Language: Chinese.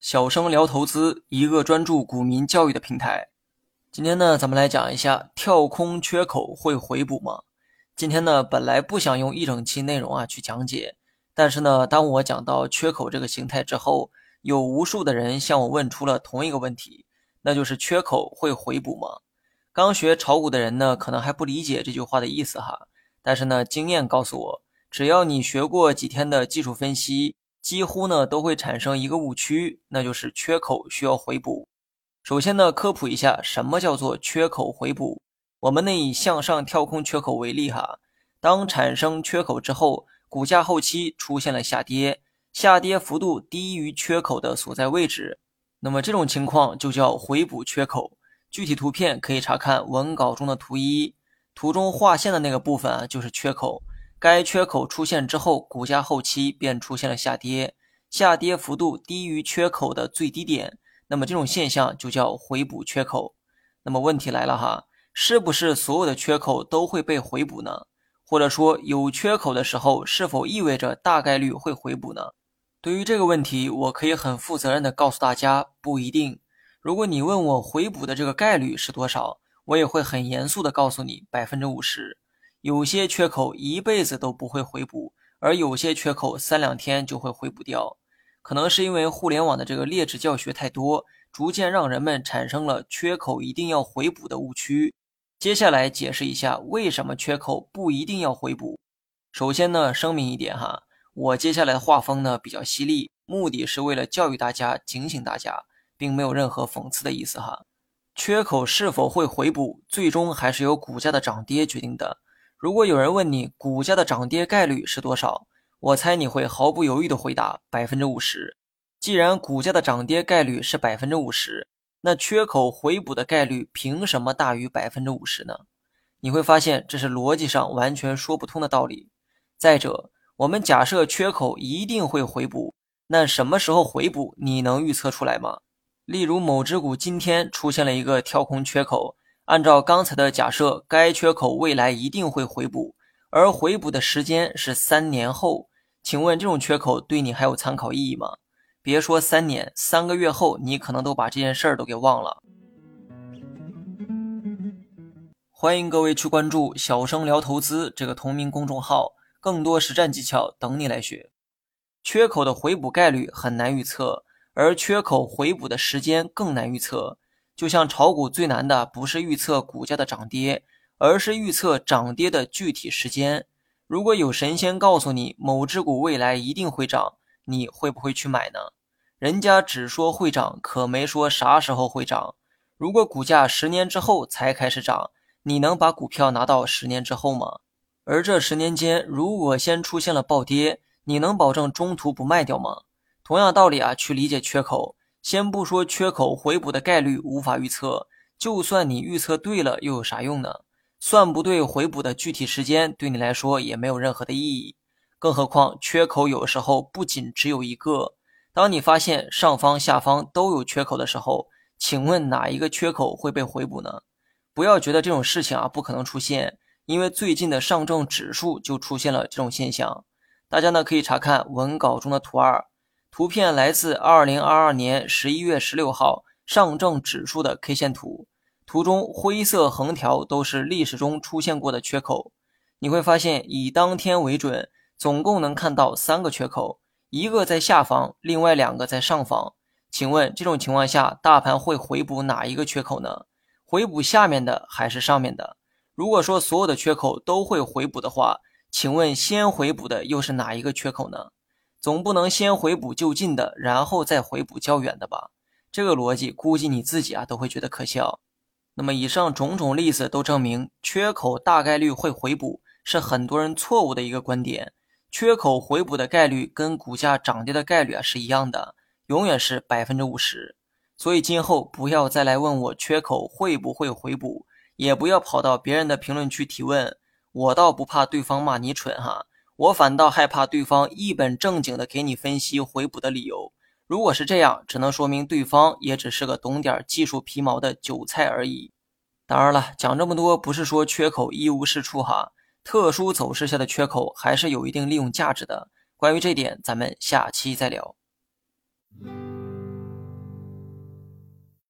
小生聊投资，一个专注股民教育的平台。今天呢，咱们来讲一下跳空缺口会回补吗？今天呢，本来不想用一整期内容啊去讲解，但是呢，当我讲到缺口这个形态之后，有无数的人向我问出了同一个问题，那就是缺口会回补吗？刚学炒股的人呢，可能还不理解这句话的意思哈，但是呢，经验告诉我，只要你学过几天的技术分析。几乎呢都会产生一个误区，那就是缺口需要回补。首先呢，科普一下什么叫做缺口回补。我们呢以向上跳空缺口为例哈，当产生缺口之后，股价后期出现了下跌，下跌幅度低于缺口的所在位置，那么这种情况就叫回补缺口。具体图片可以查看文稿中的图一，图中划线的那个部分啊就是缺口。该缺口出现之后，股价后期便出现了下跌，下跌幅度低于缺口的最低点，那么这种现象就叫回补缺口。那么问题来了哈，是不是所有的缺口都会被回补呢？或者说有缺口的时候，是否意味着大概率会回补呢？对于这个问题，我可以很负责任的告诉大家，不一定。如果你问我回补的这个概率是多少，我也会很严肃的告诉你，百分之五十。有些缺口一辈子都不会回补，而有些缺口三两天就会回补掉。可能是因为互联网的这个劣质教学太多，逐渐让人们产生了缺口一定要回补的误区。接下来解释一下为什么缺口不一定要回补。首先呢，声明一点哈，我接下来的画风呢比较犀利，目的是为了教育大家、警醒大家，并没有任何讽刺的意思哈。缺口是否会回补，最终还是由股价的涨跌决定的。如果有人问你股价的涨跌概率是多少，我猜你会毫不犹豫地回答百分之五十。既然股价的涨跌概率是百分之五十，那缺口回补的概率凭什么大于百分之五十呢？你会发现这是逻辑上完全说不通的道理。再者，我们假设缺口一定会回补，那什么时候回补你能预测出来吗？例如某只股今天出现了一个跳空缺口。按照刚才的假设，该缺口未来一定会回补，而回补的时间是三年后。请问这种缺口对你还有参考意义吗？别说三年，三个月后你可能都把这件事儿都给忘了。欢迎各位去关注“小生聊投资”这个同名公众号，更多实战技巧等你来学。缺口的回补概率很难预测，而缺口回补的时间更难预测。就像炒股最难的不是预测股价的涨跌，而是预测涨跌的具体时间。如果有神仙告诉你某只股未来一定会涨，你会不会去买呢？人家只说会涨，可没说啥时候会涨。如果股价十年之后才开始涨，你能把股票拿到十年之后吗？而这十年间，如果先出现了暴跌，你能保证中途不卖掉吗？同样道理啊，去理解缺口。先不说缺口回补的概率无法预测，就算你预测对了，又有啥用呢？算不对回补的具体时间，对你来说也没有任何的意义。更何况缺口有时候不仅只有一个。当你发现上方、下方都有缺口的时候，请问哪一个缺口会被回补呢？不要觉得这种事情啊不可能出现，因为最近的上证指数就出现了这种现象。大家呢可以查看文稿中的图二。图片来自二零二二年十一月十六号上证指数的 K 线图，图中灰色横条都是历史中出现过的缺口。你会发现，以当天为准，总共能看到三个缺口，一个在下方，另外两个在上方。请问这种情况下，大盘会回补哪一个缺口呢？回补下面的还是上面的？如果说所有的缺口都会回补的话，请问先回补的又是哪一个缺口呢？总不能先回补就近的，然后再回补较远的吧？这个逻辑估计你自己啊都会觉得可笑。那么以上种种例子都证明，缺口大概率会回补是很多人错误的一个观点。缺口回补的概率跟股价涨跌的概率啊是一样的，永远是百分之五十。所以今后不要再来问我缺口会不会回补，也不要跑到别人的评论区提问，我倒不怕对方骂你蠢哈。我反倒害怕对方一本正经的给你分析回补的理由。如果是这样，只能说明对方也只是个懂点技术皮毛的韭菜而已。当然了，讲这么多不是说缺口一无是处哈，特殊走势下的缺口还是有一定利用价值的。关于这点，咱们下期再聊。